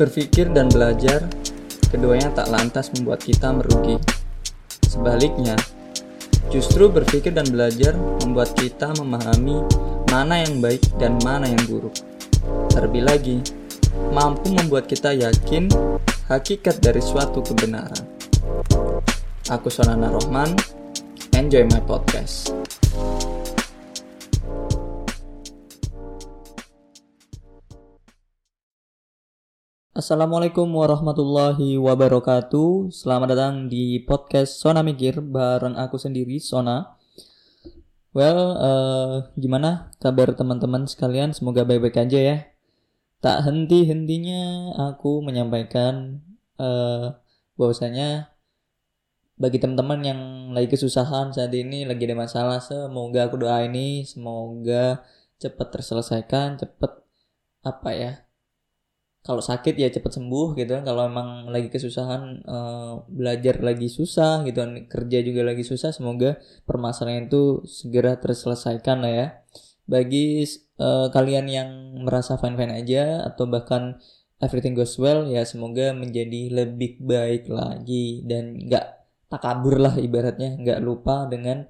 Berpikir dan belajar, keduanya tak lantas membuat kita merugi. Sebaliknya, justru berpikir dan belajar membuat kita memahami mana yang baik dan mana yang buruk. Terlebih lagi, mampu membuat kita yakin hakikat dari suatu kebenaran. Aku Sonana Rohman, enjoy my podcast. Assalamualaikum warahmatullahi wabarakatuh. Selamat datang di podcast Sona Mikir bareng aku sendiri Sona. Well, uh, gimana kabar teman-teman sekalian? Semoga baik-baik aja ya. Tak henti-hentinya aku menyampaikan uh, bahwasanya bagi teman-teman yang lagi kesusahan saat ini, lagi ada masalah, semoga aku doa ini semoga cepat terselesaikan, cepat apa ya kalau sakit ya cepat sembuh gitu kan. Kalau emang lagi kesusahan uh, belajar lagi susah gitu kan kerja juga lagi susah semoga permasalahan itu segera terselesaikan lah ya. Bagi uh, kalian yang merasa fine fine aja atau bahkan everything goes well ya semoga menjadi lebih baik lagi dan nggak takabur lah ibaratnya nggak lupa dengan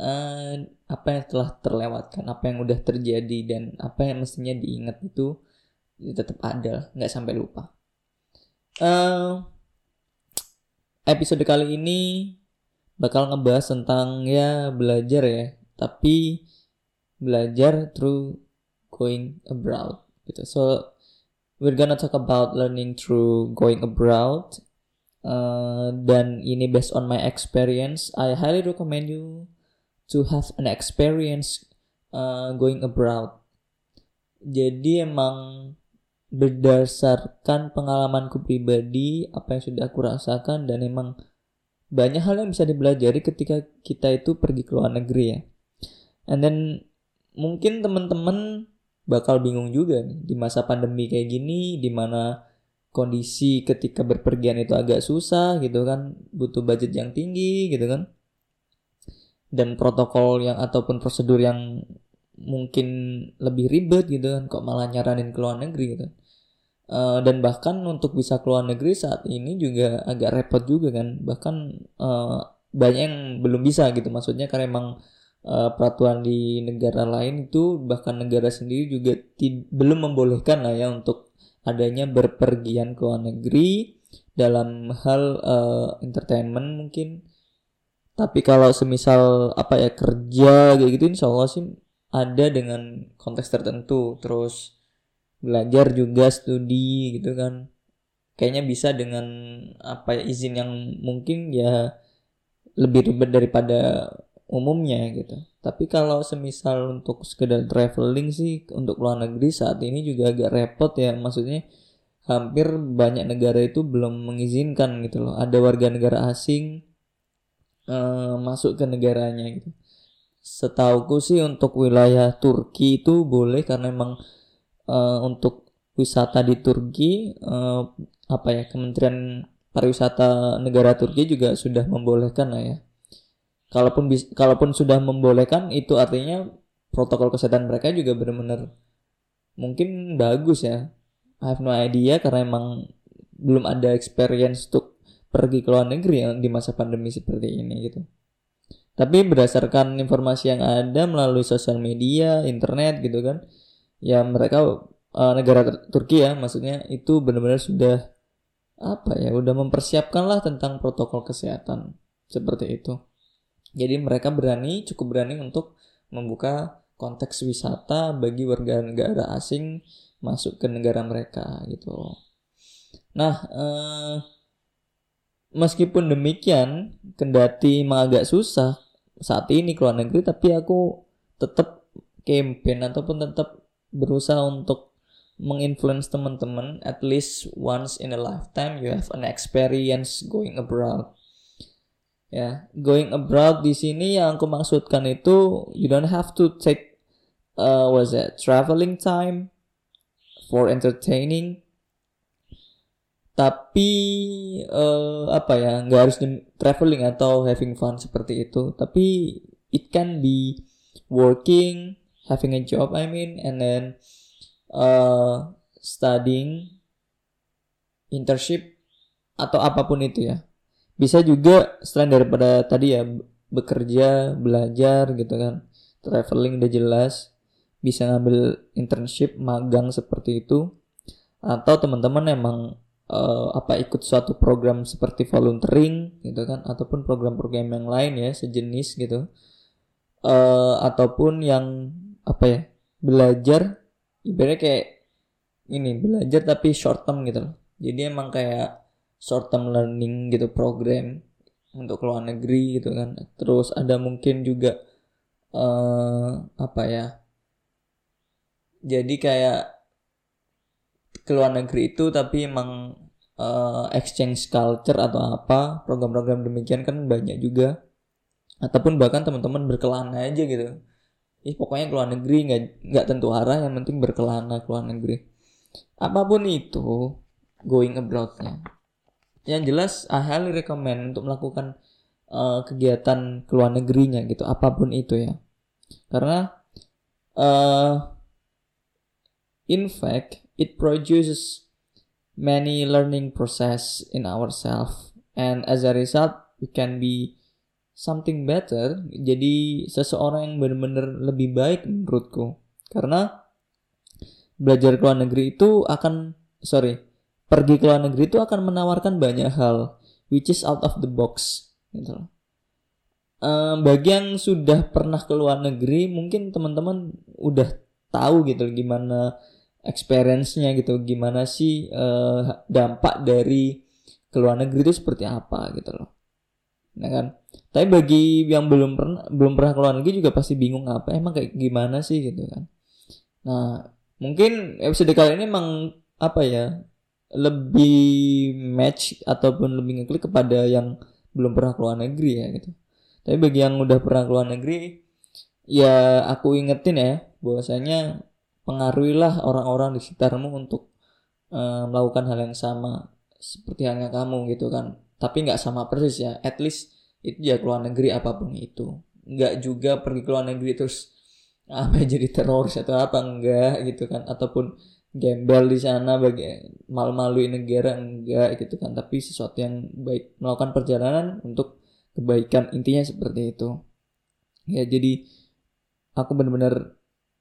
uh, apa yang telah terlewatkan apa yang udah terjadi dan apa yang mestinya diingat itu tetap ada nggak sampai lupa. Uh, episode kali ini bakal ngebahas tentang ya belajar ya. Tapi belajar through going abroad gitu. So we're gonna talk about learning through going abroad. Uh, dan ini based on my experience. I highly recommend you to have an experience uh, going abroad. Jadi emang berdasarkan pengalamanku pribadi apa yang sudah aku rasakan dan emang banyak hal yang bisa dipelajari ketika kita itu pergi ke luar negeri ya. And then mungkin teman-teman bakal bingung juga nih di masa pandemi kayak gini di mana kondisi ketika berpergian itu agak susah gitu kan butuh budget yang tinggi gitu kan. Dan protokol yang ataupun prosedur yang mungkin lebih ribet gitu kan kok malah nyaranin ke luar negeri gitu Uh, dan bahkan untuk bisa keluar negeri saat ini juga agak repot juga kan. Bahkan uh, banyak yang belum bisa gitu. Maksudnya karena emang uh, peraturan di negara lain itu bahkan negara sendiri juga belum membolehkan lah ya untuk adanya berpergian ke luar negeri dalam hal uh, entertainment mungkin. Tapi kalau semisal apa ya kerja kayak gitu insya Allah sih ada dengan konteks tertentu. Terus belajar juga studi gitu kan. Kayaknya bisa dengan apa ya izin yang mungkin ya lebih ribet daripada umumnya gitu. Tapi kalau semisal untuk sekedar traveling sih untuk luar negeri saat ini juga agak repot ya. Maksudnya hampir banyak negara itu belum mengizinkan gitu loh. Ada warga negara asing uh, masuk ke negaranya gitu. Setauku sih untuk wilayah Turki itu boleh karena emang uh, untuk wisata di Turki uh, apa ya Kementerian Pariwisata negara Turki juga sudah membolehkan lah ya. Kalaupun kalaupun sudah membolehkan itu artinya protokol kesehatan mereka juga benar-benar mungkin bagus ya. I have no idea karena emang belum ada experience untuk pergi ke luar negeri yang di masa pandemi seperti ini gitu. Tapi berdasarkan informasi yang ada melalui sosial media, internet gitu kan, ya mereka uh, negara Turki ya maksudnya itu benar-benar sudah apa ya udah mempersiapkan lah tentang protokol kesehatan seperti itu. Jadi mereka berani cukup berani untuk membuka konteks wisata bagi warga negara asing masuk ke negara mereka gitu. Nah eh, meskipun demikian kendati agak susah saat ini keluar negeri tapi aku tetap campaign ataupun tetap berusaha untuk menginfluence teman-teman at least once in a lifetime you have an experience going abroad. Ya going abroad di sini yang aku maksudkan itu you don't have to take uh, was it traveling time for entertaining. Tapi uh, apa ya nggak harus traveling atau having fun seperti itu. Tapi it can be working having a job I mean and then uh, studying internship atau apa pun itu ya. Bisa juga selain daripada tadi ya bekerja belajar gitu kan. Traveling udah jelas bisa ngambil internship magang seperti itu. Atau teman-teman emang uh, apa ikut suatu program seperti volunteering gitu kan ataupun program-program yang lain ya sejenis gitu. Uh, ataupun yang apa ya belajar ibaratnya kayak ini belajar tapi short term gitu loh. Jadi emang kayak short term learning gitu program untuk luar negeri gitu kan. Terus ada mungkin juga uh, apa ya jadi kayak ke luar negeri itu tapi emang uh, exchange culture atau apa program-program demikian kan banyak juga. Ataupun bahkan teman-teman berkelana aja gitu Ih, pokoknya ke luar negeri nggak nggak tentu arah yang penting berkelana ke luar negeri. Apa pun itu going abroadnya. Yang jelas I highly recommend untuk melakukan uh, kegiatan ke luar negerinya gitu apa pun itu ya. Karena uh, In fact, it produces many learning process in ourselves. And as a result we can be something better jadi seseorang yang benar-benar lebih baik menurutku. Karena belajar ke luar negeri itu akan sorry pergi ke luar negeri itu akan menawarkan banyak hal which is out of the box gitu Um, bagi yang sudah pernah ke luar negeri mungkin teman-teman udah tahu gitu gimana experience-nya gitu gimana sih uh, dampak dari keluar negeri itu seperti apa gitu loh. Nah kan tapi bagi yang belum pernah belum pernah keluar negeri juga pasti bingung apa emang kayak gimana sih gitu kan. Nah mungkin episode kali ini emang apa ya lebih match ataupun lebih ngeklik kepada yang belum pernah keluar negeri ya gitu. Tapi bagi yang udah pernah keluar negeri ya aku ingetin ya bahwasanya pengaruhilah orang-orang di sekitarmu untuk uh, melakukan hal yang sama seperti halnya kamu gitu kan. Tapi nggak sama persis ya at least itu ya keluar negeri apa pun itu. Nggak juga pergi ke luar negeri terus apa jadi teroris atau apa enggak gitu kan. Ataupun gembel di sana bagi malu-maluin negara enggak gitu kan. Tapi sesuatu yang baik melakukan perjalanan untuk kebaikan intinya seperti itu. Ya jadi aku benar-benar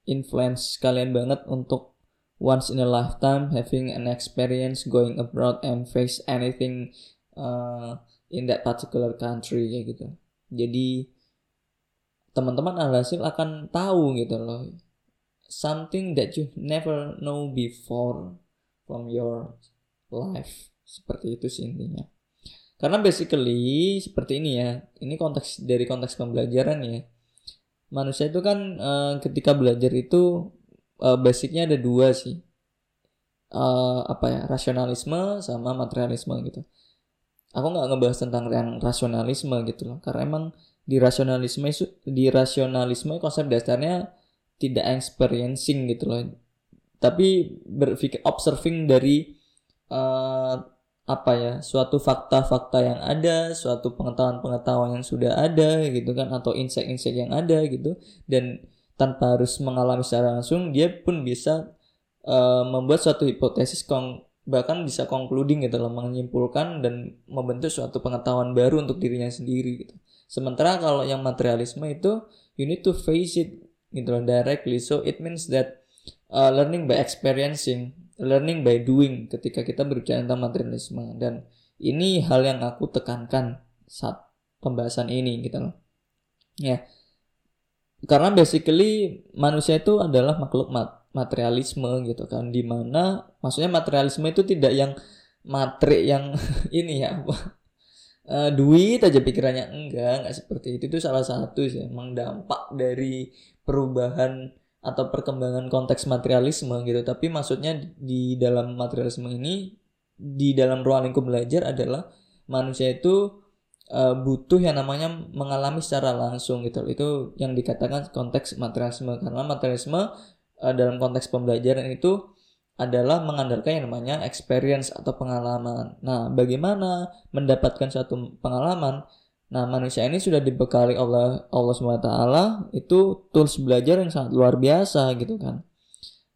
influence kalian banget untuk once in a lifetime having an experience going abroad and face anything uh, in that particular country kayak gitu. Jadi teman-teman alhasil akan tahu gitu loh. Something that you never know before from your life. Seperti itu sih intinya. Karena basically seperti ini ya. Ini konteks dari konteks pembelajaran ya. Manusia itu kan uh, ketika belajar itu uh, basicnya ada dua sih. Uh, apa ya? Rasionalisme sama materialisme gitu aku nggak ngebahas tentang yang rasionalisme gitu loh. Karena emang di rasionalisme itu di rasionalisme konsep dasarnya tidak experiencing gitu loh. Tapi berpikir observing dari uh, apa ya suatu fakta-fakta yang ada suatu pengetahuan-pengetahuan yang sudah ada gitu kan atau insight-insight yang ada gitu dan tanpa harus mengalami secara langsung dia pun bisa uh, membuat suatu hipotesis kong bahkan bisa concluding gitu loh menyimpulkan dan membentuk suatu pengetahuan baru untuk dirinya sendiri gitu. Sementara kalau yang materialisme itu you need to face it gitu loh directly. So it means that uh, learning by experiencing learning by doing ketika kita berbicara tentang materialisme. Dan ini hal yang aku tekankan saat pembahasan ini gitu loh. Ya. Karena basically manusia itu adalah makhluk mat materialisme gitu kan di mana maksudnya materialisme itu tidak yang materi yang ini ya uh, duit aja pikirannya enggak enggak seperti itu. Itu salah satu sih emang dampak dari perubahan atau perkembangan konteks materialisme gitu. Tapi maksudnya di dalam materialisme ini di dalam ruang lingkup belajar adalah manusia itu uh, butuh yang namanya mengalami secara langsung gitu. Itu yang dikatakan konteks materialisme. Karena materialisme uh, dalam konteks pembelajaran itu adalah mengandalkan yang namanya experience atau pengalaman. Nah, bagaimana mendapatkan suatu pengalaman? Nah, manusia ini sudah dibekali oleh Allah SWT itu tools belajar yang sangat luar biasa gitu kan.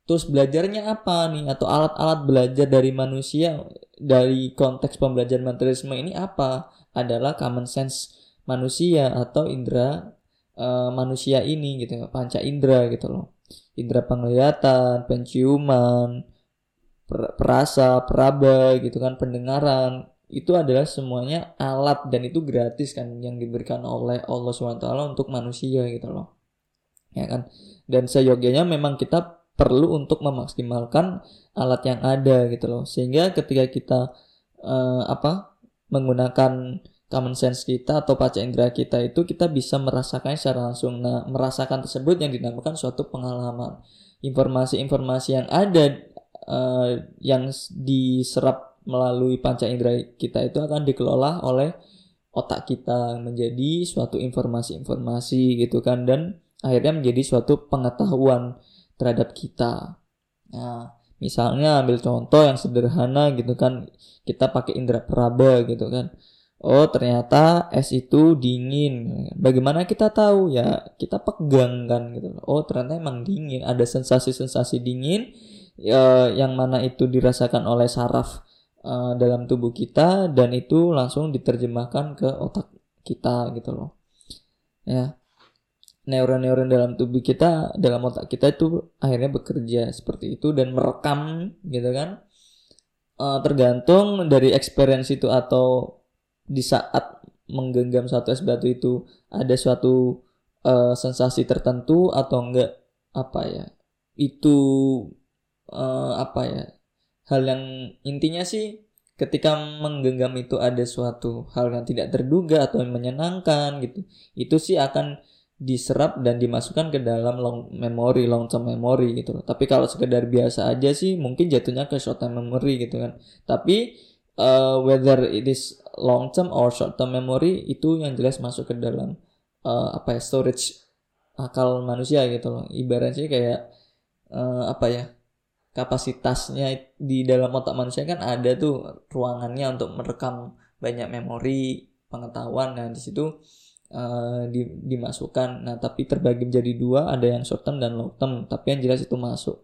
terus belajarnya apa nih atau alat-alat belajar dari manusia dari konteks pembelajaran materialisme ini apa adalah common sense manusia atau indera uh, manusia ini gitu panca indera gitu loh indera penglihatan penciuman per perasa peraba gitu kan pendengaran itu adalah semuanya alat dan itu gratis kan yang diberikan oleh Allah SWT untuk manusia gitu loh. Ya kan? Dan seyogianya memang kita perlu untuk memaksimalkan alat yang ada gitu loh. Sehingga ketika kita uh, apa menggunakan common sense kita atau paca indera kita itu kita bisa merasakan secara langsung nah merasakan tersebut yang dinamakan suatu pengalaman informasi-informasi yang ada uh, yang diserap melalui panca indera kita itu akan dikelola oleh otak kita menjadi suatu informasi-informasi gitu kan dan akhirnya menjadi suatu pengetahuan terhadap kita. Nah, misalnya ambil contoh yang sederhana gitu kan, kita pakai indera peraba gitu kan. Oh, ternyata es itu dingin. Bagaimana kita tahu? Ya, kita pegang kan gitu. Oh, ternyata emang dingin. Ada sensasi-sensasi dingin ya, yang mana itu dirasakan oleh saraf uh, dalam tubuh kita dan itu langsung diterjemahkan ke otak kita gitu loh. Ya neuron-neuron dalam tubuh kita dalam otak kita itu akhirnya bekerja seperti itu dan merekam gitu kan uh, tergantung dari experience itu atau di saat menggenggam satu es batu itu ada suatu uh, sensasi tertentu atau enggak apa ya itu uh, apa ya hal yang intinya sih ketika menggenggam itu ada suatu hal yang tidak terduga atau yang menyenangkan gitu itu sih akan diserap dan dimasukkan ke dalam long memory, long term memory gitu. Tapi kalau sekedar biasa aja sih mungkin jatuhnya ke short term memory gitu kan. Tapi uh, whether it is long term or short term memory itu yang jelas masuk ke dalam uh, apa ya storage akal manusia gitu loh. Ibaratnya kayak uh, apa ya? kapasitasnya di dalam otak manusia kan ada tuh ruangannya untuk merekam banyak memori pengetahuan nah di situ uh, di, dimasukkan. Nah, tapi terbagi menjadi dua, ada yang short term dan long term. Tapi yang jelas itu masuk.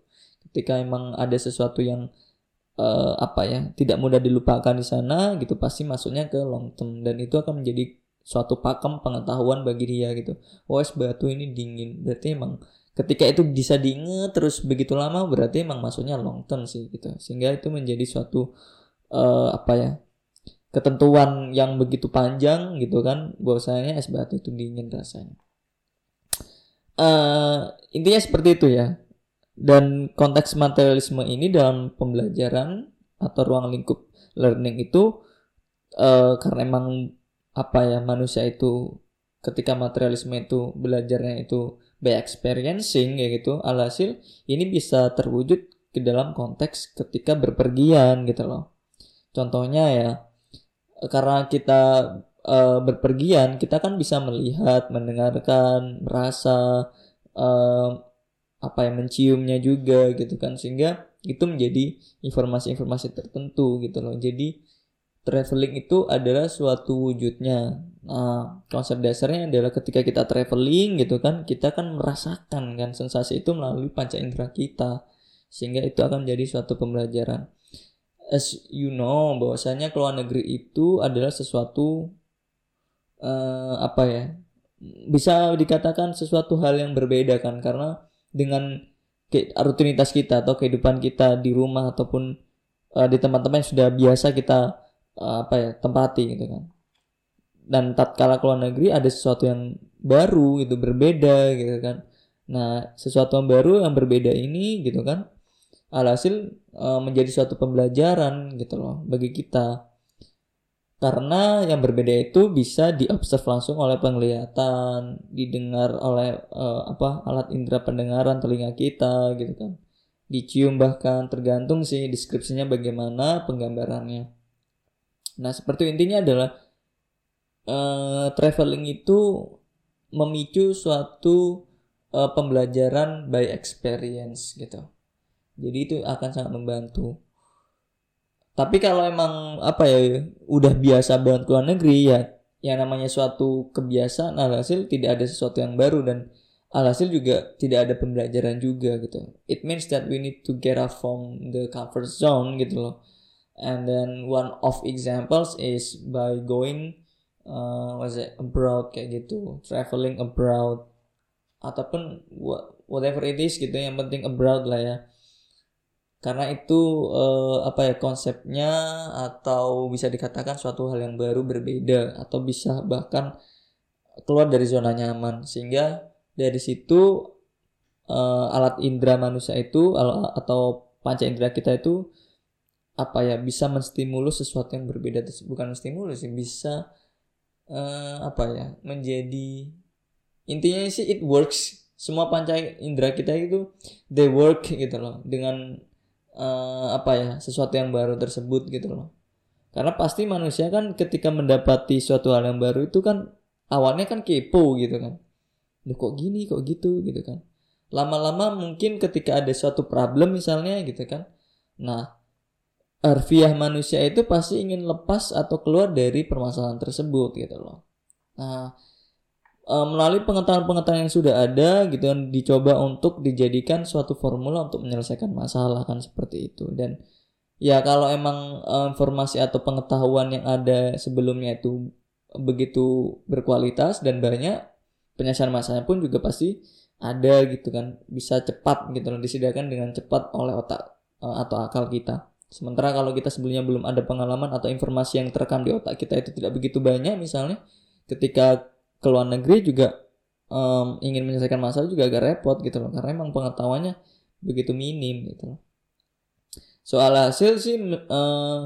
Ketika emang ada sesuatu yang uh, apa ya tidak mudah dilupakan di sana, gitu pasti masuknya ke long term dan itu akan menjadi suatu pakem pengetahuan bagi dia gitu. Oh es batu ini dingin, berarti emang ketika itu bisa diinget terus begitu lama berarti emang masuknya long term sih gitu. Sehingga itu menjadi suatu uh, apa ya ketentuan yang begitu panjang gitu kan bahwasanya es batu itu dingin rasanya uh, intinya seperti itu ya dan konteks materialisme ini dalam pembelajaran atau ruang lingkup learning itu uh, karena emang apa ya manusia itu ketika materialisme itu belajarnya itu by experiencing ya gitu alhasil ini bisa terwujud ke dalam konteks ketika berpergian gitu loh. Contohnya ya karena kita uh, berpergian kita kan bisa melihat mendengarkan merasa uh, apa yang menciumnya juga gitu kan. Sehingga itu menjadi informasi-informasi tertentu gitu loh. Jadi traveling itu adalah suatu wujudnya. Nah konsep dasarnya adalah ketika kita traveling gitu kan kita kan merasakan kan sensasi itu melalui panca indera kita. Sehingga itu akan menjadi suatu pembelajaran. As you know bahwasanya keluar negeri itu adalah sesuatu uh, apa ya bisa dikatakan sesuatu hal yang berbeda kan. Karena dengan rutinitas kita atau kehidupan kita di rumah ataupun uh, di tempat-tempat yang sudah biasa kita uh, apa ya tempati gitu kan. Dan tatkala keluar negeri ada sesuatu yang baru itu berbeda gitu kan. Nah sesuatu yang baru yang berbeda ini gitu kan alhasil uh, menjadi suatu pembelajaran gitu loh bagi kita karena yang berbeda itu bisa diobserv langsung oleh penglihatan didengar oleh uh, apa alat indera pendengaran telinga kita gitu kan. Dicium bahkan tergantung sih deskripsinya bagaimana penggambarannya. Nah seperti intinya adalah uh, traveling itu memicu suatu uh, pembelajaran by experience gitu. Jadi itu akan sangat membantu tapi kalau emang apa ya udah biasa banget ke luar negeri ya yang namanya suatu kebiasaan alhasil tidak ada sesuatu yang baru dan alhasil juga tidak ada pembelajaran juga gitu. It means that we need to get out from the comfort zone gitu loh. And then one of examples is by going uh, was it abroad kayak gitu. Traveling abroad. Ataupun whatever it is gitu. Yang penting abroad lah ya karena itu uh, apa ya konsepnya atau bisa dikatakan suatu hal yang baru berbeda atau bisa bahkan keluar dari zona nyaman. Sehingga dari situ uh, alat indera manusia itu atau panca indera kita itu apa ya bisa menstimulus sesuatu yang berbeda bukan menstimulus sih bisa uh, apa ya menjadi intinya sih it works. Semua panca indera kita itu they work gitu loh. Dengan uh, apa ya sesuatu yang baru tersebut gitu loh karena pasti manusia kan ketika mendapati suatu hal yang baru itu kan awalnya kan kepo gitu kan Loh kok gini, kok gitu gitu kan. Lama-lama mungkin ketika ada suatu problem misalnya gitu kan. Nah, harfiah manusia itu pasti ingin lepas atau keluar dari permasalahan tersebut gitu loh. Nah, e, melalui pengetahuan-pengetahuan yang sudah ada gitu kan dicoba untuk dijadikan suatu formula untuk menyelesaikan masalah kan seperti itu. Dan ya kalau emang e, informasi atau pengetahuan yang ada sebelumnya itu begitu berkualitas dan banyak penyelesaian masalahnya pun juga pasti ada gitu kan bisa cepat gitu loh disediakan dengan cepat oleh otak uh, atau akal kita. Sementara kalau kita sebelumnya belum ada pengalaman atau informasi yang terekam di otak kita itu tidak begitu banyak misalnya ketika ke luar negeri juga um, ingin menyelesaikan masalah juga agak repot gitu loh karena emang pengetahuannya begitu minim gitu loh. Soal hasil sih uh,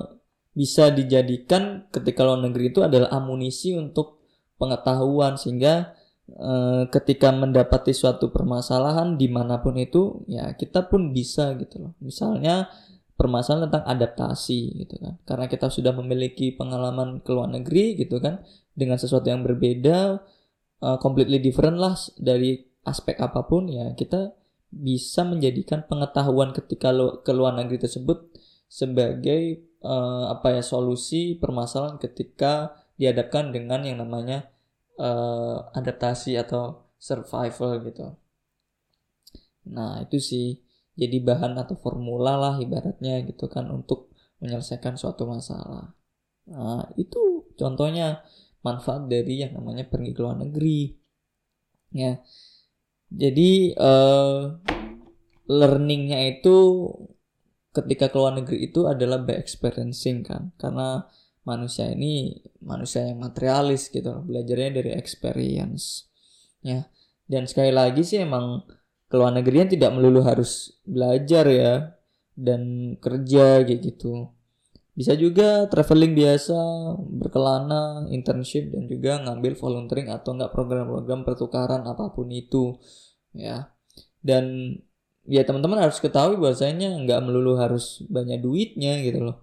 bisa dijadikan ketika luar negeri itu adalah amunisi untuk pengetahuan sehingga Eh, ketika mendapati suatu permasalahan di mana pun itu ya kita pun bisa gitu loh. Misalnya permasalahan tentang adaptasi gitu kan. Karena kita sudah memiliki pengalaman ke luar negeri gitu kan dengan sesuatu yang berbeda uh, completely different lah dari aspek apa pun ya kita bisa menjadikan pengetahuan ketika lo, ke luar negeri tersebut sebagai uh, apa ya solusi permasalahan ketika dihadapkan dengan yang namanya uh, adaptasi atau survival gitu. Nah, itu sih jadi bahan atau formula lah ibaratnya gitu kan untuk menyelesaikan suatu masalah. Nah, itu contohnya manfaat dari yang namanya pergi ke luar negeri. Ya. Jadi uh, learningnya itu ketika ke luar negeri itu adalah by experiencing kan. Karena manusia ini manusia yang materialis gitu belajarnya dari experience ya dan sekali lagi sih emang ke luar negeri tidak melulu harus belajar ya dan kerja gitu bisa juga traveling biasa berkelana internship dan juga ngambil volunteering atau enggak program-program pertukaran apa pun itu ya. Dan ya teman-teman harus ketahui bahwasanya nggak melulu harus banyak duitnya gitu loh.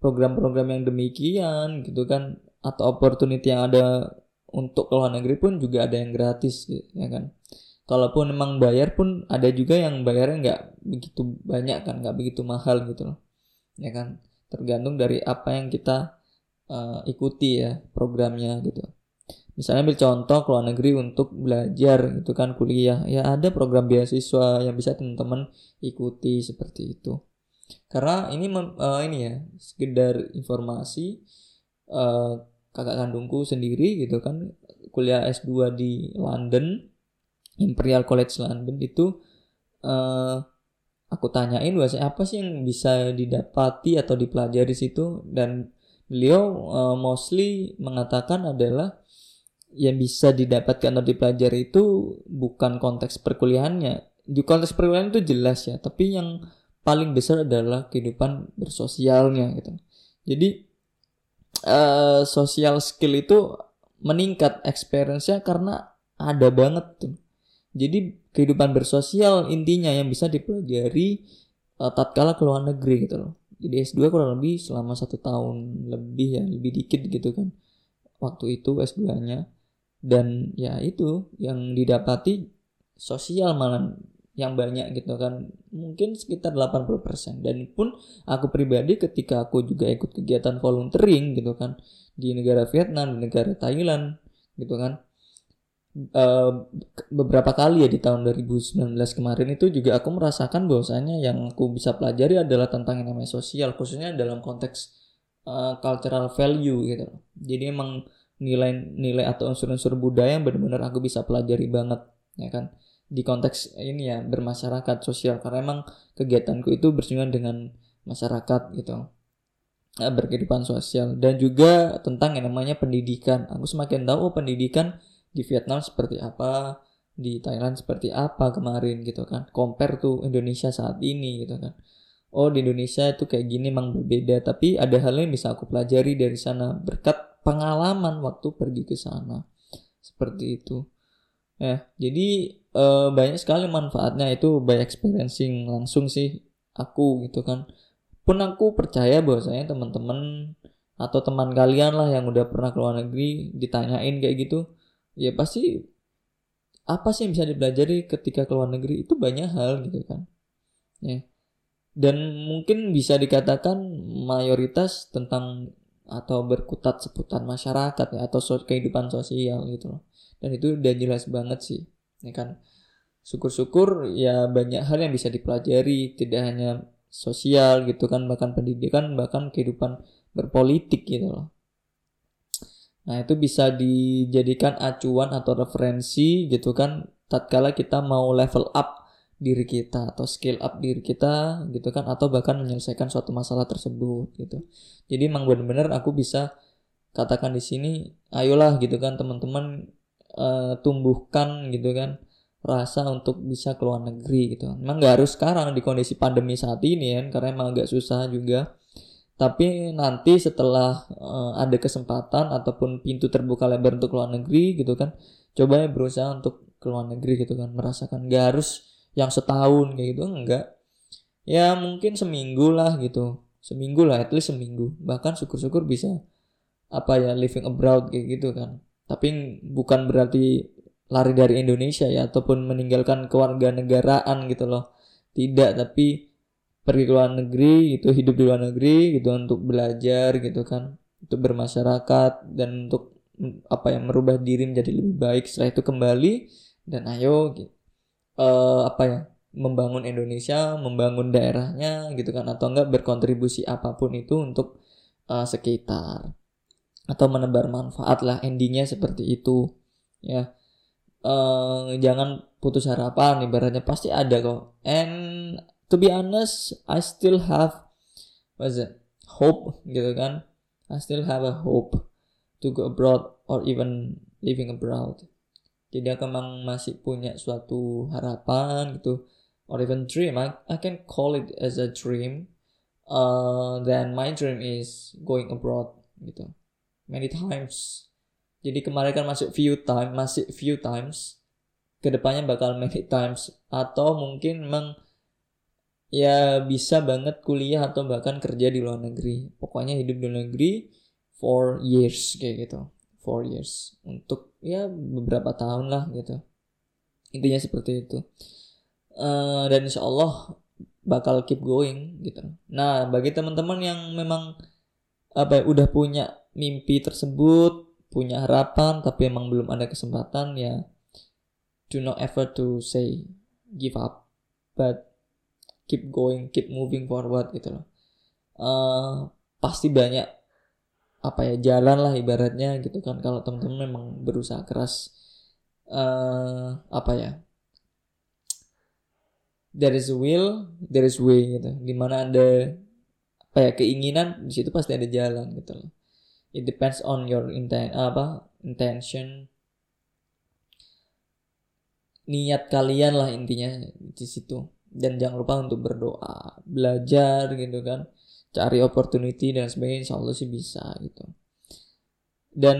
Program-program yang demikian gitu kan atau opportunity yang ada untuk ke luar negeri pun juga ada yang gratis ya kan. Kalaupun memang bayar pun ada juga yang bayarnya nggak begitu banyak kan nggak begitu mahal gitu loh ya kan tergantung dari apa yang kita uh, ikuti ya programnya gitu. Misalnya ambil contoh ke luar negeri untuk belajar gitu kan kuliah. Ya ada program beasiswa yang bisa teman-teman ikuti seperti itu. Karena ini uh, ini ya sekedar informasi uh, kakak kandungku sendiri gitu kan kuliah S2 di London Imperial College London itu uh, aku tanyain bahasa apa sih yang bisa didapati atau dipelajari situ dan beliau uh, mostly mengatakan adalah yang bisa didapatkan atau dipelajari itu bukan konteks perkuliahannya di konteks perkuliahan itu jelas ya tapi yang paling besar adalah kehidupan bersosialnya gitu. Jadi uh, social skill itu meningkat experience-nya karena ada banget tuh. Jadi kehidupan bersosial intinya yang bisa dipelajari uh, tatkala ke luar negeri gitu loh. Jadi S2 kurang lebih selama satu tahun lebih ya, lebih dikit gitu kan. Waktu itu S2-nya. Dan ya itu yang didapati sosial malah yang banyak gitu kan mungkin sekitar 80% dan pun aku pribadi ketika aku juga ikut kegiatan volunteering gitu kan di negara Vietnam di negara Thailand gitu kan uh, beberapa kali ya di tahun 2019 kemarin itu juga aku merasakan bahwasanya yang aku bisa pelajari adalah tentang yang namanya sosial khususnya dalam konteks uh, cultural value gitu. Jadi emang nilai-nilai atau unsur-unsur budaya yang benar-benar aku bisa pelajari banget ya kan? Di konteks ini ya bermasyarakat sosial. Karena emang kegiatanku itu bersinggungan dengan masyarakat gitu. Eh, berkehidupan sosial. Dan juga tentang yang namanya pendidikan. Aku semakin tahu oh, pendidikan di Vietnam seperti apa di Thailand seperti apa kemarin gitu kan. Compare tuh Indonesia saat ini gitu kan. Oh di Indonesia itu kayak gini emang berbeda tapi ada hal yang bisa aku pelajari dari sana. Berkat pengalaman waktu pergi ke sana. Seperti itu. Ya jadi e, banyak sekali manfaatnya. Itu by experiencing langsung sih aku gitu kan. Pun aku percaya bahwasanya teman-teman atau teman kalian lah yang udah pernah ke luar negeri ditanyain kayak gitu ya pasti apa sih yang bisa dipelajari ketika ke luar negeri itu banyak hal gitu kan. Ya. Dan mungkin bisa dikatakan mayoritas tentang atau berkutat seputar masyarakat ya atau kehidupan sosial gitu loh. Dan itu udah jelas banget sih ya kan. Syukur-syukur ya banyak hal yang bisa dipelajari tidak hanya sosial gitu kan bahkan pendidikan bahkan kehidupan berpolitik gitu loh nah itu bisa dijadikan acuan atau referensi gitu kan tatkala kita mau level up diri kita atau skill up diri kita gitu kan atau bahkan menyelesaikan suatu masalah tersebut gitu jadi emang benar-benar aku bisa katakan di sini ayolah gitu kan teman-teman uh, tumbuhkan gitu kan rasa untuk bisa ke luar negeri gitu. Memang nggak harus sekarang di kondisi pandemi saat ini kan, karena emang agak susah juga. Tapi nanti setelah uh, ada kesempatan ataupun pintu terbuka lebar untuk luar negeri gitu kan, coba ya berusaha untuk ke luar negeri gitu kan, merasakan nggak harus yang setahun kayak gitu enggak. Ya mungkin seminggu lah gitu, seminggu lah, at least seminggu. Bahkan syukur-syukur bisa apa ya living abroad kayak gitu kan tapi bukan berarti lari dari Indonesia ya ataupun meninggalkan kewarganegaraan gitu loh tidak tapi pergi ke luar negeri gitu hidup di luar negeri gitu untuk belajar gitu kan untuk bermasyarakat dan untuk apa yang merubah diri menjadi lebih baik. Setelah itu kembali dan ayo gitu, uh, apa ya membangun Indonesia membangun daerahnya gitu kan atau enggak berkontribusi apa pun itu untuk uh, sekitar. Atau menebar manfaat lah endingnya seperti itu ya. Uh, jangan putus harapan ibaratnya pasti ada kok. And to be honest I still have what's it hope gitu kan? I still have a hope to go abroad or even living abroad. Jadi aku memang masih punya suatu harapan gitu or even dream. I, I can call it as a dream. Uh, then my dream is going abroad gitu. Many times. Jadi kemarin kan masuk few time masih few times. Ke depannya bakal many times. Atau mungkin memang ya bisa banget kuliah atau bahkan kerja di luar negeri. Pokoknya hidup di luar negeri for years kayak gitu. Four years. Untuk ya beberapa tahun lah gitu. Intinya seperti itu. Uh, dan insya Allah bakal keep going gitu. Nah bagi teman-teman yang memang apa ya, udah punya mimpi tersebut punya harapan tapi emang belum ada kesempatan ya do not ever to say give up. But keep going keep moving forward gitu loh. Uh, pasti banyak apa ya jalan lah ibaratnya gitu kan. Kalau teman-teman memang berusaha keras uh, apa ya there is a will there is way gitu. Di mana ada apa ya keinginan di situ pasti ada jalan gitu loh. It depends on your intent apa intention. Niat kalian lah intinya di situ dan jangan lupa untuk berdoa belajar gitu kan. Cari opportunity dan sebagainya insya Allah sih bisa gitu. Dan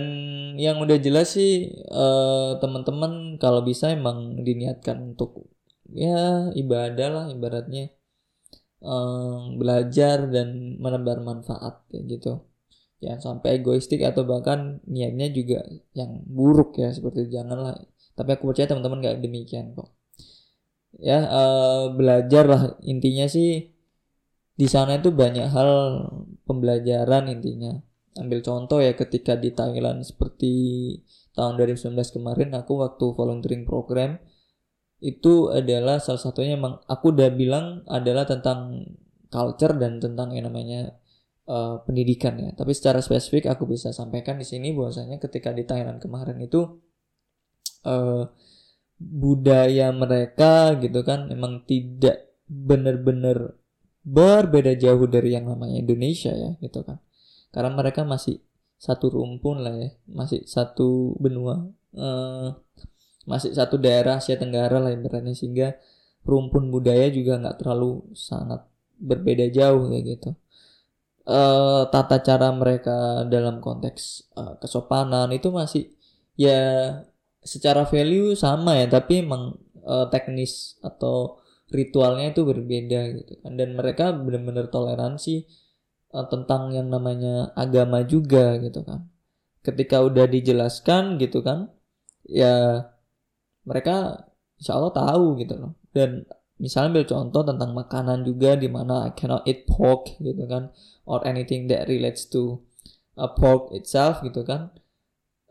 yang udah jelas sih uh, teman-teman kalau bisa emang diniatkan untuk ya ibadah lah ibaratnya. Um, belajar dan menebar manfaat kayak gitu. Jangan sampai egoistik atau bahkan niatnya juga yang buruk ya seperti itu. Janganlah. Tapi aku percaya teman-teman gak demikian kok ya uh, belajar lah intinya sih di sana itu banyak hal pembelajaran intinya ambil contoh ya ketika di Thailand seperti tahun 2019 kemarin aku waktu volunteering program itu adalah salah satunya emang aku udah bilang adalah tentang culture dan tentang yang namanya uh, pendidikan ya. Tapi secara spesifik aku bisa sampaikan di sini bahwasanya ketika di Thailand kemarin itu uh, budaya mereka gitu kan emang tidak benar-benar berbeda jauh dari yang namanya Indonesia ya gitu kan. Karena mereka masih satu rumpun lah ya, masih satu benua. Uh, masih satu daerah Asia Tenggara lah ibaratnya sehingga rumpun budaya juga nggak terlalu sangat berbeda jauh kayak gitu. Uh, tata cara mereka dalam konteks uh, kesopanan itu masih ya secara value sama ya tapi emang uh, teknis atau ritualnya itu berbeda gitu kan. Dan mereka benar-benar toleransi uh, tentang yang namanya agama juga gitu kan. Ketika udah dijelaskan gitu kan ya mereka insya Allah tahu gitu loh. Dan misalnya ambil contoh tentang makanan juga di mana I cannot eat pork gitu kan or anything that relates to a pork itself gitu kan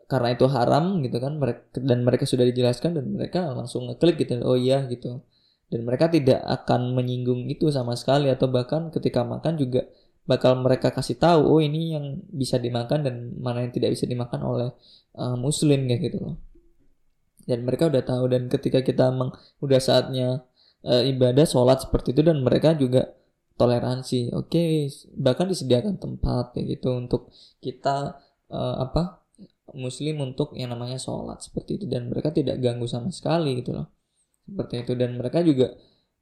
karena itu haram gitu kan mereka dan mereka sudah dijelaskan dan mereka langsung ngeklik gitu oh iya gitu. Dan mereka tidak akan menyinggung itu sama sekali atau bahkan ketika makan juga bakal mereka kasih tahu oh ini yang bisa dimakan dan mana yang tidak bisa dimakan oleh uh, muslim kayak gitu loh. Dan mereka udah tahu dan ketika kita meng, udah saatnya uh, ibadah sholat seperti itu dan mereka juga toleransi. Oke okay, bahkan disediakan tempat kayak gitu untuk kita uh, apa muslim untuk yang namanya sholat seperti itu. Dan mereka tidak ganggu sama sekali gitu loh. Seperti itu. Dan mereka juga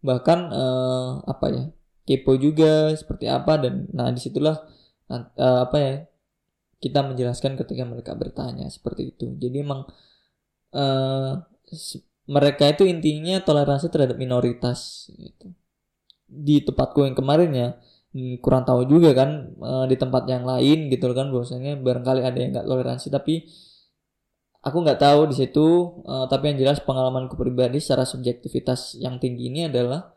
bahkan uh, apa ya kepo juga seperti apa. Dan nah di situlah uh, apa ya kita menjelaskan ketika mereka bertanya seperti itu. Jadi emang uh, mereka itu intinya toleransi terhadap minoritas gitu. Di tempatku yang kemarin ya kurang tahu juga kan uh, di tempat yang lain gitu kan bahwasanya barangkali ada yang nggak toleransi. Tapi aku nggak tahu di situ uh, tapi yang jelas pengalamanku pribadi secara subjektivitas yang tinggi ini adalah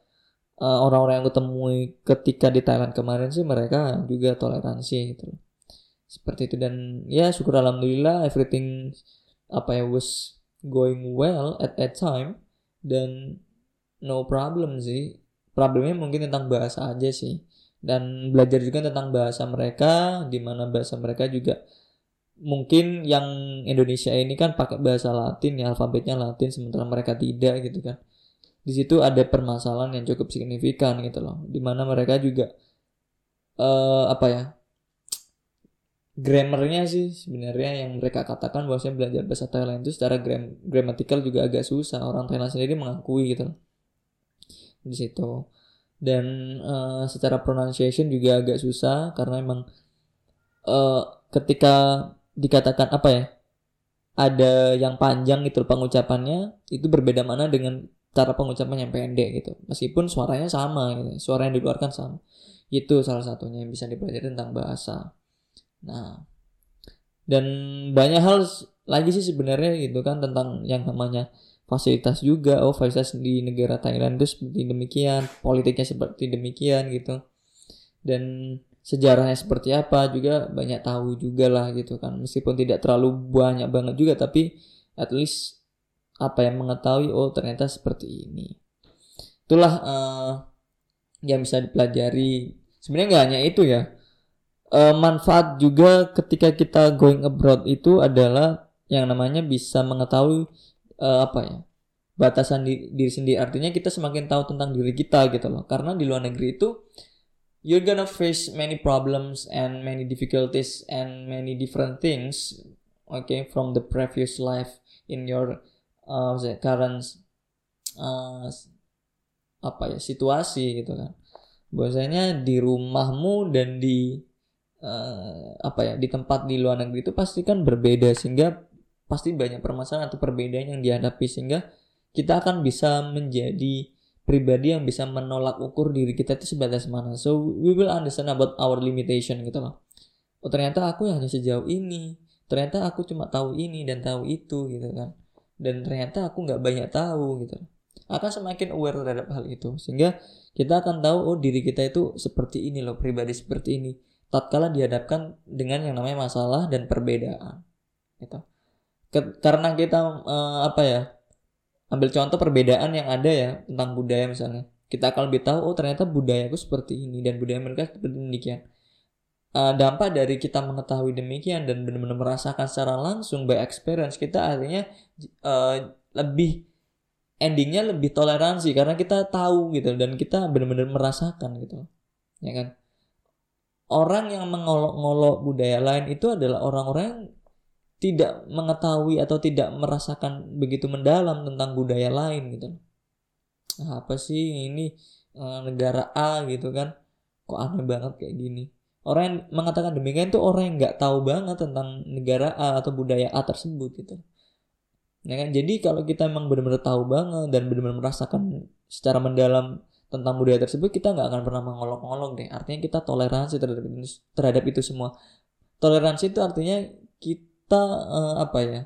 orang orang-orang yang aku temui ketika di Thailand kemarin sih mereka juga toleransi gitu seperti itu. Dan ya syukur alhamdulillah everything apa ya was going well at that time. Dan no problem sih. Problemnya mungkin tentang bahasa aja sih dan belajar juga tentang bahasa mereka di mana bahasa mereka juga mungkin yang Indonesia ini kan pakai bahasa Latin ya alfabetnya Latin sementara mereka tidak gitu kan. Di situ ada permasalahan yang cukup signifikan gitu loh di mana mereka juga uh, apa ya grammarnya sih sebenarnya yang mereka katakan bahwasanya belajar bahasa Thailand itu secara gram gramatikal juga agak susah. Orang Thailand sendiri mengakui gitu di situ dan uh, secara pronunciation juga agak susah karena emang uh, ketika dikatakan apa ya ada yang panjang gitu pengucapannya itu berbeda mana dengan cara pengucapan yang pendek gitu. Meskipun suaranya sama gitu suara yang dikeluarkan sama. Itu salah satunya yang bisa dipelajari tentang bahasa. Nah, dan banyak hal lagi sih sebenarnya gitu kan tentang yang namanya fasilitas juga. Oh, fasilitas di negara Thailand itu seperti demikian, politiknya seperti demikian gitu. Dan sejarahnya seperti apa juga banyak tahu juga lah gitu kan. Meskipun tidak terlalu banyak banget juga tapi at least apa yang mengetahui oh ternyata seperti ini. Itulah uh, yang bisa dipelajari. Sebenarnya nggak hanya itu ya uh, manfaat juga ketika kita going abroad itu adalah yang namanya bisa mengetahui uh, apa ya batasan di, diri sendiri. Artinya kita semakin tahu tentang diri kita gitu loh. Karena di luar negeri itu you're gonna face many problems and many difficulties and many different things okay from the previous life in your uh, current uh, apa ya situasi gitu kan. Bahwasanya di rumahmu dan di uh, apa ya di tempat di luar negeri itu pasti kan berbeda sehingga pasti banyak permasalahan atau perbedaan yang dihadapi sehingga kita akan bisa menjadi pribadi yang bisa menolak ukur diri kita itu sebatas mana. So we will understand about our limitation gitu loh. Oh ternyata aku hanya sejauh ini. Ternyata aku cuma tahu ini dan tahu itu gitu kan. Dan ternyata aku nggak banyak tahu gitu. Akan semakin aware terhadap hal itu sehingga kita akan tahu oh diri kita itu seperti ini loh pribadi seperti ini tatkala dihadapkan dengan yang namanya masalah dan perbedaan gitu. Karena kita uh, apa ya ambil contoh perbedaan yang ada ya tentang budaya misalnya. Kita akan lebih tahu oh ternyata budayaku seperti ini dan budaya mereka seperti demikian. Uh, dampak dari kita mengetahui demikian dan benar-benar merasakan secara langsung by experience kita artinya uh, lebih endingnya lebih toleransi karena kita tahu gitu dan kita benar-benar merasakan gitu ya kan? Orang yang mengolok-ngolok budaya lain itu adalah orang-orang tidak mengetahui atau tidak merasakan begitu mendalam tentang budaya lain gitu. Nah, apa sih ini uh, negara A gitu kan? Kok aneh banget kayak gini. Orang yang mengatakan demikian itu orang yang nggak tahu banget tentang negara A atau budaya A tersebut gitu. Ya kan? Jadi kalau kita emang benar-benar tahu banget dan benar-benar merasakan secara mendalam tentang budaya tersebut, kita nggak akan pernah mengolok-olok deh. Artinya kita toleransi terhadap terhadap itu semua. Toleransi itu artinya kita kita uh, apa ya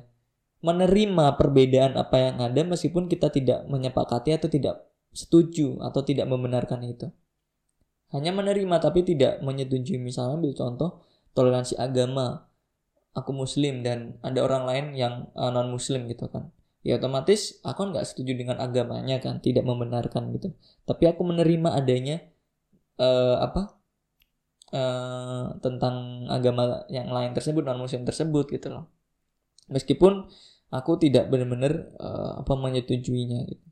menerima perbedaan apa yang ada meskipun kita tidak menyepakati atau tidak setuju atau tidak membenarkan itu. Hanya menerima tapi tidak menyetujui. Misalnya ambil contoh toleransi agama. Aku muslim dan ada orang lain yang uh, eh, non muslim gitu kan. Ya otomatis aku nggak setuju dengan agamanya kan, tidak membenarkan gitu. Tapi aku menerima adanya uh, apa uh, tentang agama yang lain tersebut non muslim tersebut gitu loh. Meskipun aku tidak benar-benar uh, apa menyetujuinya gitu.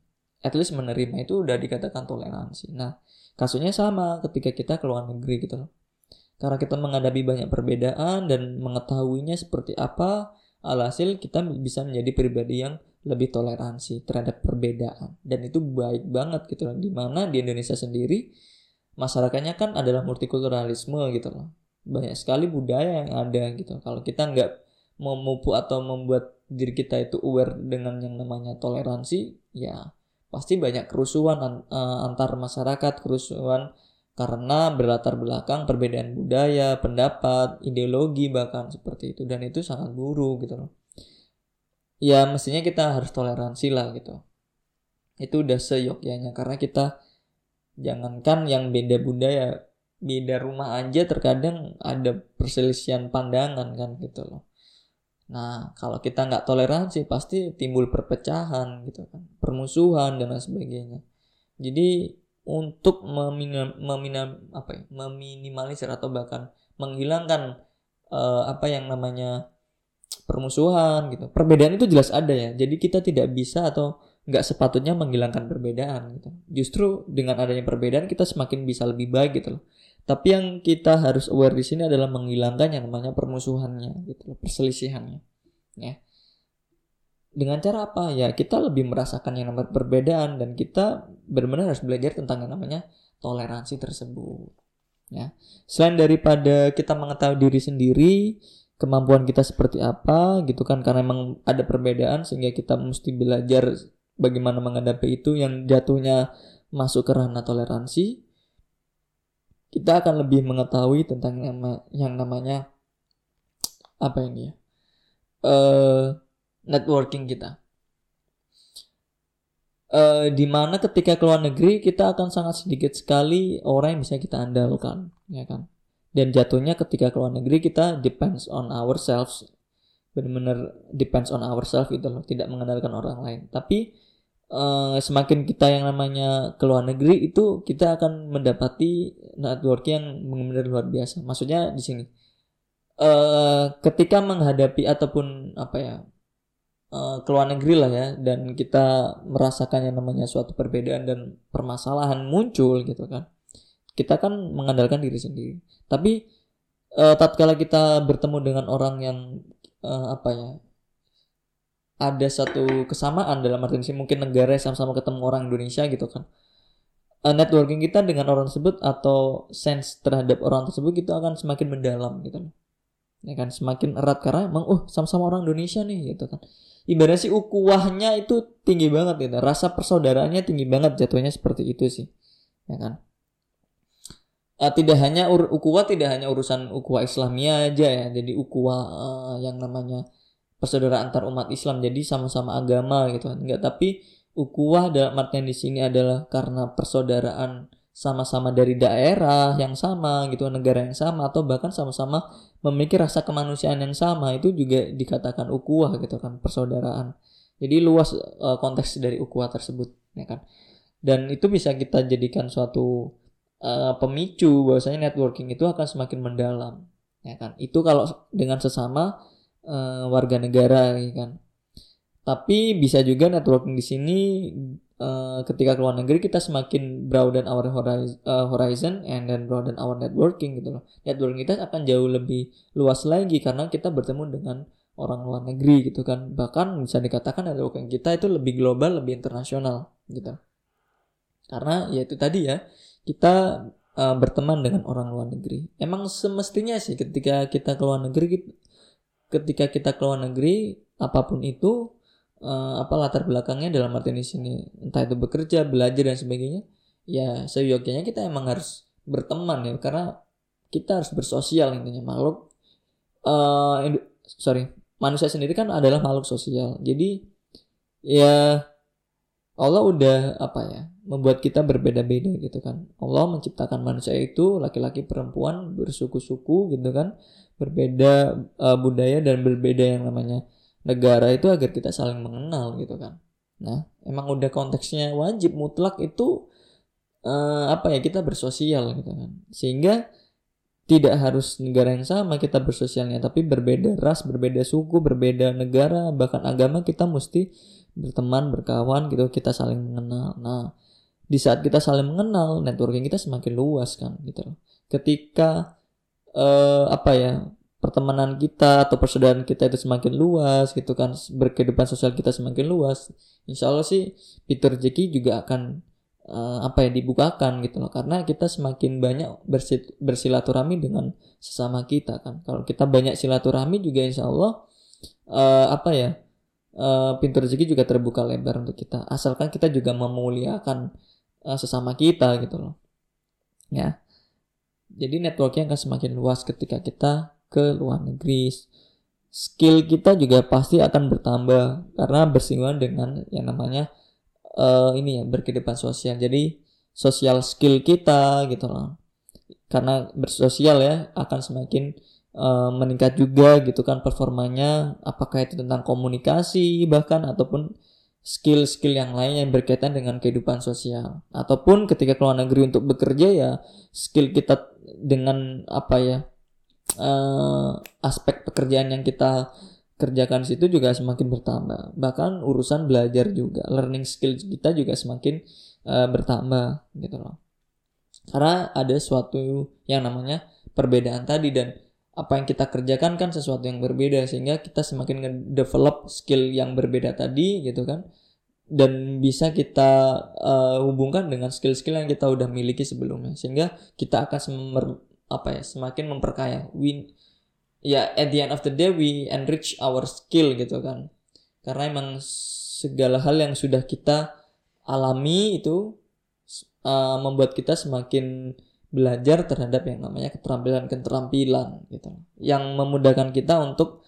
At least menerima itu udah dikatakan toleransi. Nah kasusnya sama ketika kita ke luar negeri gitu loh. Karena kita menghadapi banyak perbedaan dan mengetahuinya seperti apa alhasil kita bisa menjadi pribadi yang lebih toleransi terhadap perbedaan. Dan itu baik banget gitu loh. Di mana di Indonesia sendiri masyarakatnya kan adalah multikulturalisme gitu loh. Banyak sekali budaya yang ada gitu. Kalau kita nggak memupuk atau membuat diri kita itu aware dengan yang namanya toleransi ya pasti banyak kerusuhan eh, antar masyarakat kerusuhan karena berlatar belakang perbedaan budaya pendapat ideologi bahkan seperti itu. Dan itu sangat buruk gitu loh. Ya mestinya kita harus toleransi lah gitu. Itu udah seyogyanya karena kita jangankan yang beda budaya beda rumah aja terkadang ada perselisihan pandangan kan gitu loh. Nah kalau kita nggak toleransi pasti timbul perpecahan gitu kan permusuhan dan lain sebagainya. Jadi untuk meminam, meminam apa ya, meminimalisir atau bahkan menghilangkan uh, apa yang namanya permusuhan gitu. Perbedaan itu jelas ada ya. Jadi kita tidak bisa atau nggak sepatutnya menghilangkan perbedaan gitu. Justru dengan adanya perbedaan kita semakin bisa lebih baik gitu loh. Tapi yang kita harus aware di sini adalah menghilangkan yang namanya permusuhannya gitu loh, perselisihannya. Ya. Dengan cara apa? Ya kita lebih merasakan yang namanya perbedaan dan kita benar-benar harus belajar tentang yang namanya toleransi tersebut. Ya. Selain daripada kita mengetahui diri sendiri, kemampuan kita seperti apa gitu kan karena memang ada perbedaan sehingga kita mesti belajar bagaimana menghadapi itu yang jatuhnya masuk ke ranah toleransi, kita akan lebih mengetahui tentang nama, yang namanya apa ini ya, uh, networking kita. Uh, di mana ketika keluar negeri kita akan sangat sedikit sekali orang yang bisa kita andalkan, ya kan? Dan jatuhnya ketika keluar negeri kita depends on ourselves, benar-benar depends on ourselves gitu loh, tidak mengandalkan orang lain. Tapi uh, semakin kita yang namanya ke luar negeri itu kita akan mendapati network yang benar-benar luar biasa. Maksudnya di sini uh, ketika menghadapi ataupun apa ya uh, ke luar negeri lah ya dan kita merasakan yang namanya suatu perbedaan dan permasalahan muncul gitu kan. Kita kan mengandalkan diri sendiri. Tapi uh, tatkala kita bertemu dengan orang yang uh, apa ya ada satu kesamaan dalam arti mungkin negara sama-sama ketemu orang Indonesia gitu kan. Uh, networking kita dengan orang tersebut atau sense terhadap orang tersebut itu akan semakin mendalam gitu. Ya kan semakin erat karena emang uh sama-sama orang Indonesia nih gitu kan. Ibaratnya sih ukuahnya itu tinggi banget gitu rasa persaudaraannya tinggi banget jatuhnya seperti itu sih ya kan uh, tidak hanya ur tidak hanya urusan ukuah Islamia aja ya. Jadi ukuah uh, yang namanya persaudaraan antar umat Islam jadi sama-sama agama gitu kan. Enggak tapi ukuah dalam artian di sini adalah karena persaudaraan sama-sama dari daerah yang sama gitu negara yang sama atau bahkan sama-sama memiliki rasa kemanusiaan yang sama. Itu juga dikatakan ukuah gitu kan persaudaraan. Jadi luas uh, konteks dari ukuah tersebut ya kan. Dan itu bisa kita jadikan suatu uh, pemicu bahwasanya networking itu akan semakin mendalam ya kan itu kalau dengan sesama uh, warga negara ya kan tapi bisa juga networking di sini uh, ketika keluar negeri kita semakin broaden our horizon, uh, horizon and then broaden our networking gitu loh. Networking kita akan jauh lebih luas lagi karena kita bertemu dengan orang luar negeri gitu kan. Bahkan bisa dikatakan networking kita itu lebih global, lebih internasional gitu. Karena ya itu tadi ya, kita uh, berteman dengan orang luar negeri. Emang semestinya sih ketika kita keluar negeri ketika kita keluar negeri apa pun itu uh, apa latar belakangnya dalam arti di sini entah itu bekerja belajar dan sebagainya ya seyogyanya kita emang harus berteman ya karena kita harus bersosial intinya makhluk uh, sorry manusia sendiri kan adalah makhluk sosial jadi ya Allah udah apa ya membuat kita berbeda-beda gitu kan Allah menciptakan manusia itu laki-laki perempuan bersuku-suku gitu kan berbeda uh, budaya dan berbeda yang namanya negara itu agar kita saling mengenal gitu kan. Nah, emang udah konteksnya wajib mutlak itu uh, apa ya kita bersosial gitu kan. Sehingga tidak harus negara yang sama kita bersosialnya, tapi berbeda ras, berbeda suku, berbeda negara, bahkan agama kita mesti berteman, berkawan gitu, kita saling mengenal. Nah, di saat kita saling mengenal, networking kita semakin luas kan gitu. Ketika uh, apa ya pertemanan kita atau persaudaraan kita itu semakin luas gitu kan berkehidupan sosial kita semakin luas insya Allah sih pintu rezeki juga akan uh, apa ya dibukakan gitu loh. Karena kita semakin banyak bersil bersilaturahmi dengan sesama kita kan. Kalau kita banyak silaturahmi juga insya Allah uh, apa ya uh, pintu rezeki juga terbuka lebar untuk kita. Asalkan kita juga memuliakan uh, sesama kita gitu loh. Ya. Jadi networknya akan semakin luas ketika kita ke luar negeri. Skill kita juga pasti akan bertambah karena bersinggungan dengan yang namanya uh, ini ya berkehidupan sosial. Jadi sosial skill kita gitu loh. Karena bersosial ya akan semakin uh, meningkat juga gitu kan performanya apakah itu tentang komunikasi bahkan ataupun skill-skill yang lain yang berkaitan dengan kehidupan sosial ataupun ketika keluar negeri untuk bekerja ya skill kita dengan apa ya uh, aspek pekerjaan yang kita kerjakan situ juga semakin bertambah. Bahkan urusan belajar juga, learning skill kita juga semakin uh, bertambah gitu loh. Karena ada suatu yang namanya perbedaan tadi dan apa yang kita kerjakan kan sesuatu yang berbeda sehingga kita semakin develop skill yang berbeda tadi gitu kan dan bisa kita uh, hubungkan dengan skill-skill yang kita udah miliki sebelumnya sehingga kita akan apa ya semakin memperkaya we ya at the end of the day we enrich our skill gitu kan. Karena emang segala hal yang sudah kita alami itu uh, membuat kita semakin belajar terhadap yang namanya keterampilan-keterampilan gitu. Yang memudahkan kita untuk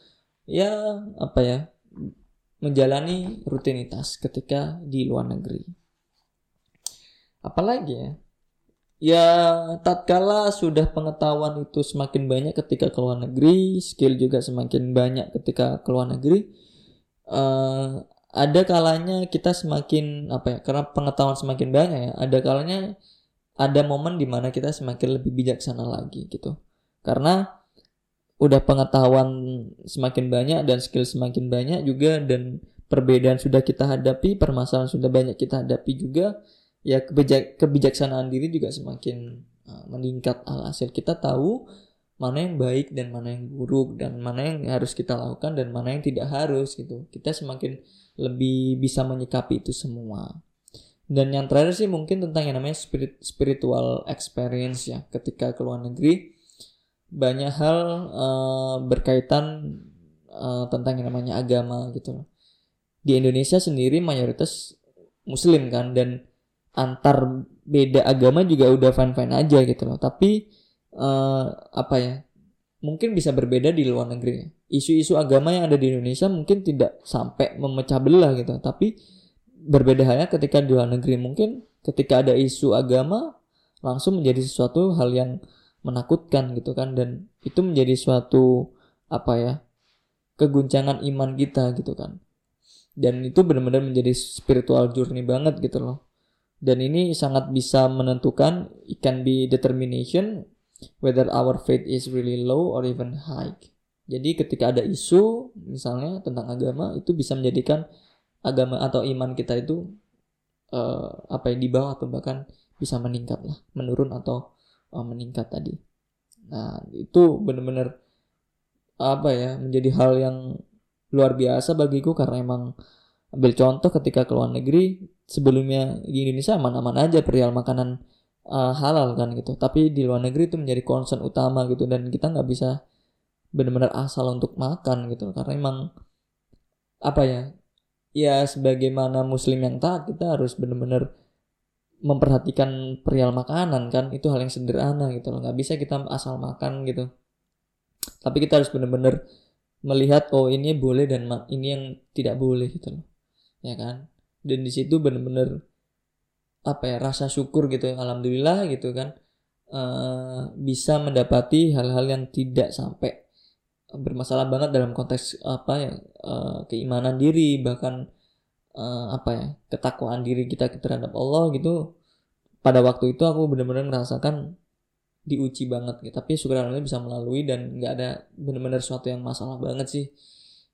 ya apa ya menjalani rutinitas ketika di luar negeri. Apalagi ya ya tatkala sudah pengetahuan itu semakin banyak ketika keluar negeri skill juga semakin banyak ketika keluar negeri uh, ada kalanya kita semakin apa ya karena pengetahuan semakin banyak ya ada kalanya ada momen di mana kita semakin lebih bijaksana lagi gitu. Karena udah pengetahuan semakin banyak dan skill semakin banyak juga dan perbedaan sudah kita hadapi permasalahan sudah banyak kita hadapi juga ya kebijak kebijaksanaan diri juga semakin uh, meningkat. Alhasil kita tahu mana yang baik dan mana yang buruk dan mana yang harus kita lakukan dan mana yang tidak harus gitu. Kita semakin lebih bisa menyikapi itu semua. Dan yang terakhir sih mungkin tentang yang namanya spirit, spiritual experience ya. Ketika ke luar negeri banyak hal uh, berkaitan uh, tentang yang namanya agama gitu. Di Indonesia sendiri mayoritas muslim kan dan antar beda agama juga udah fine fine aja gitu loh. Tapi uh, apa ya mungkin bisa berbeda di luar negeri. Isu-isu agama yang ada di Indonesia mungkin tidak sampai memecah belah gitu. Tapi berbeda halnya ketika di luar negeri. Mungkin ketika ada isu agama langsung menjadi sesuatu hal yang menakutkan gitu kan. Dan itu menjadi suatu apa ya keguncangan iman kita gitu kan. Dan itu benar-benar menjadi spiritual journey banget gitu loh dan ini sangat bisa menentukan it can be determination whether our faith is really low or even high. Jadi ketika ada isu misalnya tentang agama itu bisa menjadikan agama atau iman kita itu uh, apa yang di bawah atau bahkan bisa meningkat lah menurun atau uh, meningkat tadi. Nah itu benar-benar apa ya menjadi hal yang luar biasa bagiku karena emang ambil contoh ketika ke luar negeri sebelumnya di Indonesia aman-aman aja perihal makanan uh, halal kan gitu. Tapi di luar negeri itu menjadi concern utama gitu dan kita nggak bisa benar-benar asal untuk makan gitu. Karena emang apa ya ya sebagaimana muslim yang taat kita harus benar-benar memperhatikan perihal makanan kan. Itu hal yang sederhana gitu loh. Nggak bisa kita asal makan gitu. Tapi kita harus benar-benar melihat oh ini boleh dan ini yang tidak boleh gitu loh. Ya kan dan di situ benar-benar apa ya rasa syukur gitu alhamdulillah gitu kan uh, bisa mendapati hal-hal yang tidak sampai bermasalah banget dalam konteks apa ya uh, keimanan diri bahkan uh, apa ya ketakwaan diri kita terhadap Allah gitu. Pada waktu itu aku benar-benar merasakan diuji banget gitu. Tapi syukur alhamdulillah bisa melalui dan nggak ada benar-benar sesuatu yang masalah banget sih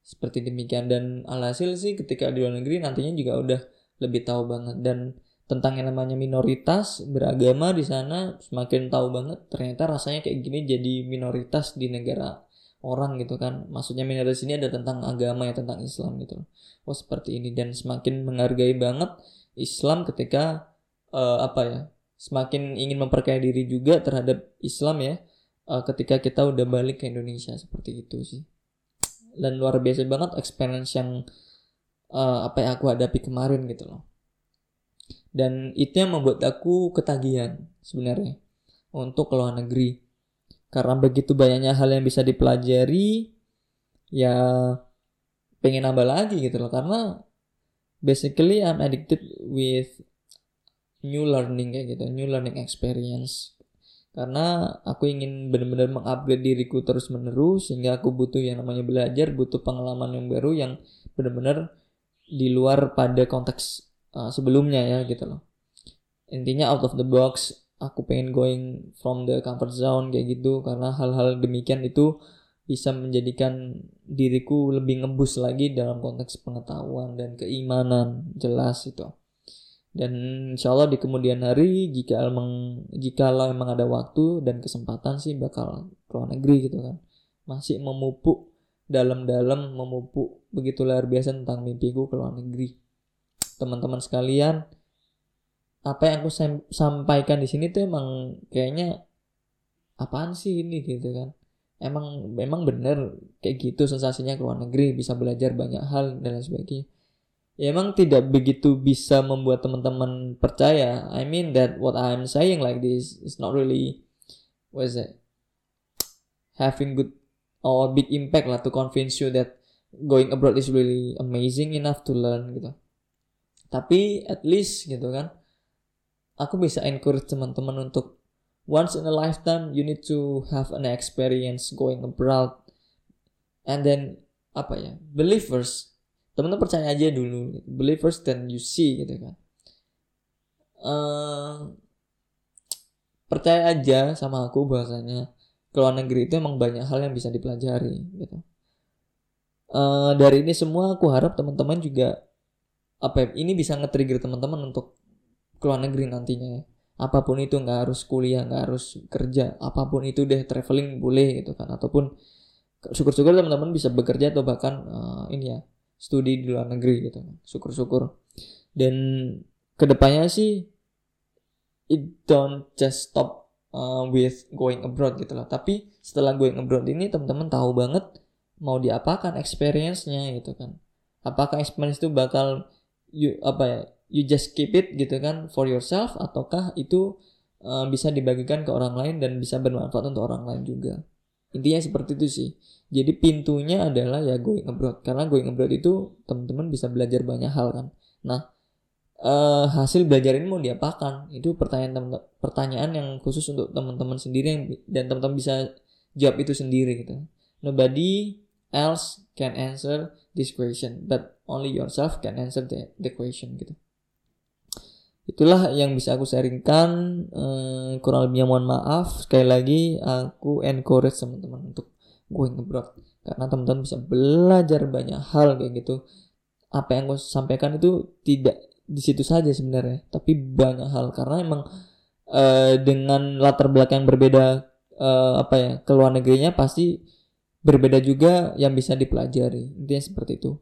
seperti demikian. Dan alhasil sih ketika di luar negeri nantinya juga udah lebih tahu banget. Dan tentang yang namanya minoritas beragama di sana semakin tahu banget. Ternyata rasanya kayak gini jadi minoritas di negara orang gitu kan. Maksudnya minoritas ini ada tentang agama ya tentang Islam gitu. Oh seperti ini. Dan semakin menghargai banget Islam ketika uh, apa ya semakin ingin memperkaya diri juga terhadap Islam ya uh, ketika kita udah balik ke Indonesia. Seperti itu sih dan luar biasa banget experience yang uh, apa yang aku hadapi kemarin gitu loh. Dan itu yang membuat aku ketagihan sebenarnya untuk ke luar negeri. Karena begitu banyaknya hal yang bisa dipelajari ya pengen nambah lagi gitu loh. Karena basically I'm addicted with new learning kayak gitu new learning experience karena aku ingin benar-benar mengupgrade diriku terus menerus sehingga aku butuh yang namanya belajar butuh pengalaman yang baru yang benar-benar di luar pada konteks uh, sebelumnya ya gitu loh. Intinya out of the box aku pengen going from the comfort zone kayak gitu. Karena hal-hal demikian itu bisa menjadikan diriku lebih ngebus lagi dalam konteks pengetahuan dan keimanan jelas itu dan insya Allah di kemudian hari jika emang jika emang ada waktu dan kesempatan sih bakal ke luar negeri gitu kan. Masih memupuk dalam-dalam memupuk begitu luar biasa tentang mimpiku ke luar negeri. Teman-teman sekalian apa yang aku sampaikan di sini tuh emang kayaknya apaan sih ini gitu kan. Emang memang bener kayak gitu sensasinya ke luar negeri bisa belajar banyak hal dan lain sebagainya ya emang tidak begitu bisa membuat teman-teman percaya. I mean that what I'm saying like this is not really what is it? Having good or big impact lah to convince you that going abroad is really amazing enough to learn gitu. Tapi at least gitu kan aku bisa encourage teman-teman untuk once in a lifetime you need to have an experience going abroad. And then apa ya? Believe first teman-teman percaya aja dulu believe first then you see gitu kan. Uh, percaya aja sama aku bahasanya ke luar negeri itu emang banyak hal yang bisa dipelajari gitu. Uh, dari ini semua aku harap teman-teman juga apa ya, ini bisa nge-trigger teman-teman untuk ke luar negeri nantinya. Ya. apa pun itu nggak harus kuliah nggak harus kerja apa pun itu deh traveling boleh gitu kan. Ataupun syukur-syukur teman-teman bisa bekerja atau bahkan uh, ini ya studi di luar negeri gitu. Syukur-syukur. Dan ke depannya sih it don't just stop uh, with going abroad gitu loh. Tapi setelah going abroad ini teman-teman tahu banget mau diapakan experience-nya gitu kan. Apakah experience itu bakal you, apa ya you just keep it gitu kan for yourself ataukah itu uh, bisa dibagikan ke orang lain dan bisa bermanfaat untuk orang lain juga intinya seperti itu sih. Jadi pintunya adalah ya going abroad karena going abroad itu teman-teman bisa belajar banyak hal kan. Nah uh, hasil belajar ini mau diapakan? Itu pertanyaan temen, pertanyaan yang khusus untuk teman-teman sendiri yang dan teman-teman bisa jawab itu sendiri gitu. Nobody else can answer this question but only yourself can answer the, the question gitu itulah yang bisa aku sharingkan. Uh, kurang lebihnya mohon maaf. Sekali lagi aku encourage teman-teman untuk going abroad. Karena teman-teman bisa belajar banyak hal kayak gitu. Apa yang aku sampaikan itu tidak di situ saja sebenarnya tapi banyak hal. Karena emang uh, dengan latar belakang yang berbeda uh, apa ya ke luar negerinya pasti berbeda juga yang bisa dipelajari. Intinya seperti itu.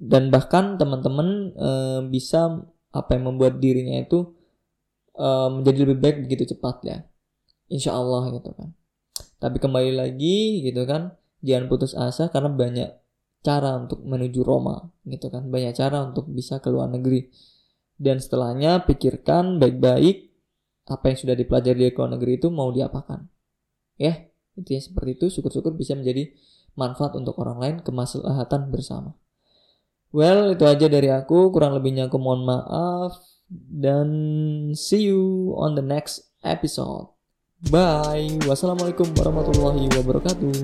Dan bahkan teman-teman uh, bisa apa yang membuat dirinya itu uh, menjadi lebih baik begitu cepat ya insya Allah gitu kan. Tapi kembali lagi gitu kan jangan putus asa karena banyak cara untuk menuju Roma gitu kan. Banyak cara untuk bisa ke luar negeri. Dan setelahnya pikirkan baik-baik apa yang sudah dipelajari di luar negeri itu mau diapakan. Ya intinya seperti itu. Syukur-syukur bisa menjadi manfaat untuk orang lain kemaslahatan bersama well itu aja dari aku. Kurang lebihnya aku mohon maaf. Dan see you on the next episode. Bye. Wassalamualaikum warahmatullahi wabarakatuh